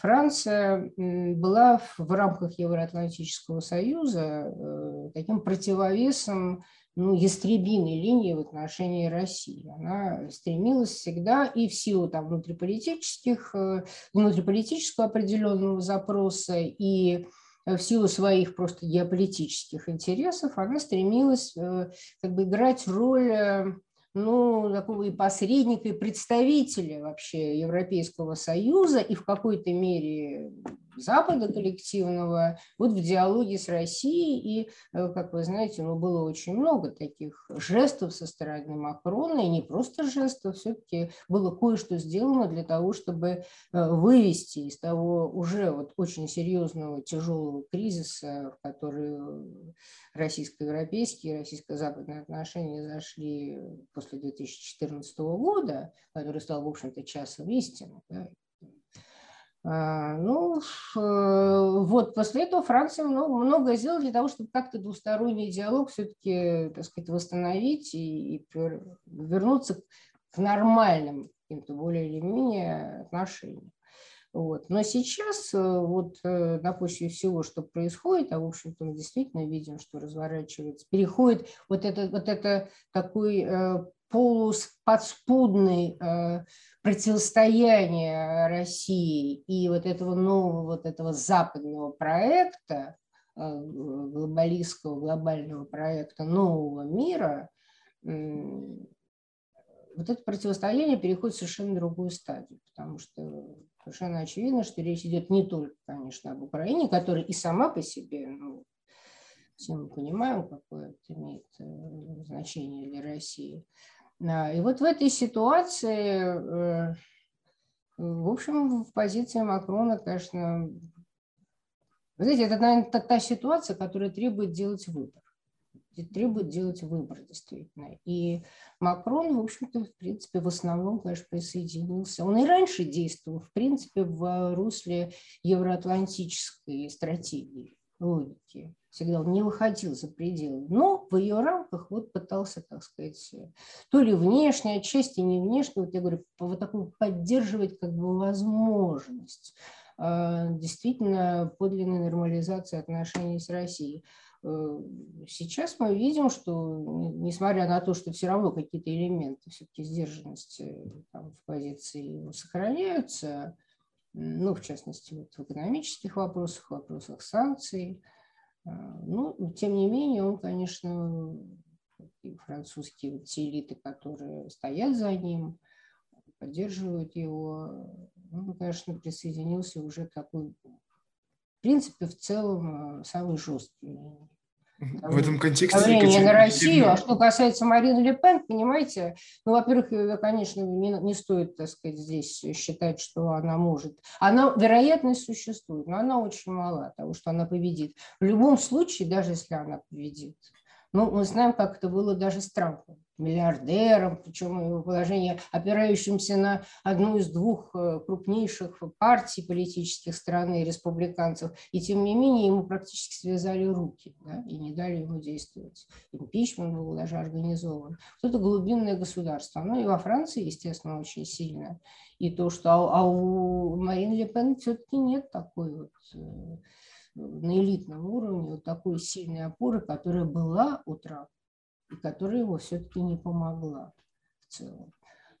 Франция была в рамках Евроатлантического союза э, таким противовесом ну, ястребиной линии в отношении России. Она стремилась всегда и в силу там, внутриполитических, э, внутриполитического определенного запроса, и в силу своих просто геополитических интересов, она стремилась как бы играть роль ну, такого и посредника, и представителя вообще Европейского Союза и в какой-то мере Запада коллективного вот в диалоге с Россией. И, э, как вы знаете, ну, было очень много таких жестов со стороны Макрона, и не просто жестов, все-таки было кое-что сделано для того, чтобы э, вывести из того уже вот очень серьезного тяжелого кризиса, в который российско-европейские, российско-западные отношения зашли после 2014 года, который стал, в общем-то, часом истины. Да, а, ну, э, вот после этого Франция много, многое сделала для того, чтобы как-то двусторонний диалог все-таки, так сказать, восстановить и, и вернуться к нормальным, каким-то более или менее отношениям. Вот. Но сейчас, э, вот э, на почве всего, что происходит, а в общем-то мы действительно видим, что разворачивается, переходит вот это, вот это такой полуподспудный э, противостояние России и вот этого нового, вот этого западного проекта, э, глобалистского, глобального проекта нового мира, э, вот это противостояние переходит в совершенно другую стадию, потому что совершенно очевидно, что речь идет не только, конечно, об Украине, которая и сама по себе, ну, все мы понимаем, какое это имеет э, значение для России, и вот в этой ситуации, э, в общем, в позиции Макрона, конечно, вы знаете, это, наверное, та, та ситуация, которая требует делать выбор. Требует делать выбор, действительно. И Макрон, в общем-то, в принципе, в основном, конечно, присоединился. Он и раньше действовал, в принципе, в русле евроатлантической стратегии, логики всегда он не выходил за пределы, но в ее рамках вот пытался, так сказать, то ли внешне, отчасти не внешне, вот я говорю, вот такую поддерживать как бы возможность а, действительно подлинной нормализации отношений с Россией. Э, сейчас мы видим, что несмотря на то, что все равно какие-то элементы все-таки сдержанности там, в позиции сохраняются, ну, в частности, вот в экономических вопросах, в вопросах санкций, а, ну, тем не менее, он, конечно, и французские вот те элиты, которые стоят за ним, поддерживают его, он, конечно, присоединился уже к такой, в принципе, в целом, самый жесткий в этом контексте... Давление на Россию. А что касается Марины Ле Пен, понимаете, ну, во-первых, конечно, не, не стоит, так сказать, здесь считать, что она может. Она, вероятность существует, но она очень мала того, что она победит. В любом случае, даже если она победит, ну, мы знаем, как это было даже с Трампом миллиардером, причем его положение, опирающимся на одну из двух э, крупнейших партий политических страны, республиканцев, и тем не менее ему практически связали руки да, и не дали ему действовать. Импичмент был даже организован. Вот это глубинное государство. Оно и во Франции, естественно, очень сильно. И то, что а, а у Марин Ле Пен все-таки нет такой вот э, на элитном уровне вот такой сильной опоры, которая была у Трампа которая его все-таки не помогла в целом.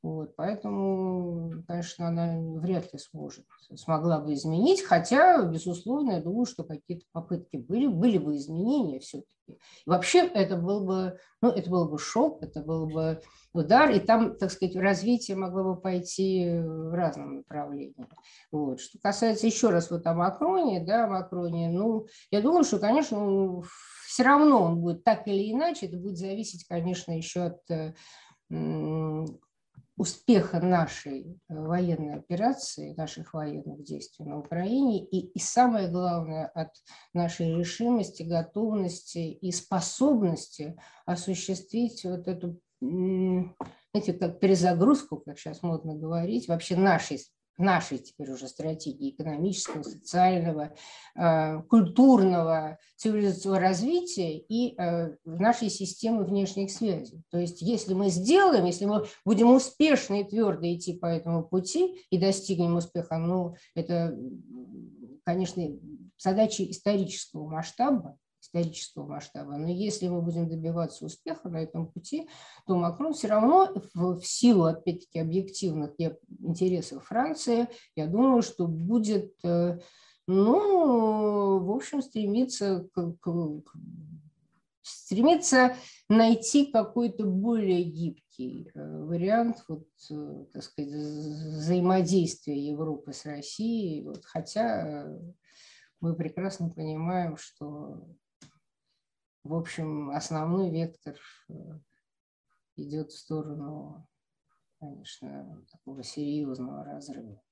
Вот, поэтому, конечно, она вряд ли сможет, смогла бы изменить, хотя, безусловно, я думаю, что какие-то попытки были, были бы изменения все-таки. вообще это был бы, ну, это был бы шок, это был бы удар, и там, так сказать, развитие могло бы пойти в разном направлении. Вот. Что касается еще раз вот о Макроне, да, Макроне, ну, я думаю, что, конечно, все равно он будет так или иначе, это будет зависеть, конечно, еще от э, успеха нашей э, военной операции, наших военных действий на Украине, и, и самое главное, от нашей решимости, готовности и способности осуществить вот эту, знаете, как перезагрузку, как сейчас модно говорить, вообще нашей нашей теперь уже стратегии экономического, социального, э, культурного, цивилизационного развития и э, нашей системы внешних связей. То есть если мы сделаем, если мы будем успешно и твердо идти по этому пути и достигнем успеха, ну, это, конечно, задача исторического масштаба, исторического масштаба. Но если мы будем добиваться успеха на этом пути, то Макрон все равно в, в силу, опять-таки, объективных интересов Франции, я думаю, что будет, э, ну, в общем, стремиться к, к, стремиться найти какой-то более гибкий э, вариант вот, э, так сказать, взаимодействия Европы с Россией, вот, хотя мы прекрасно понимаем, что в общем, основной вектор э, идет в сторону, конечно, такого серьезного разрыва.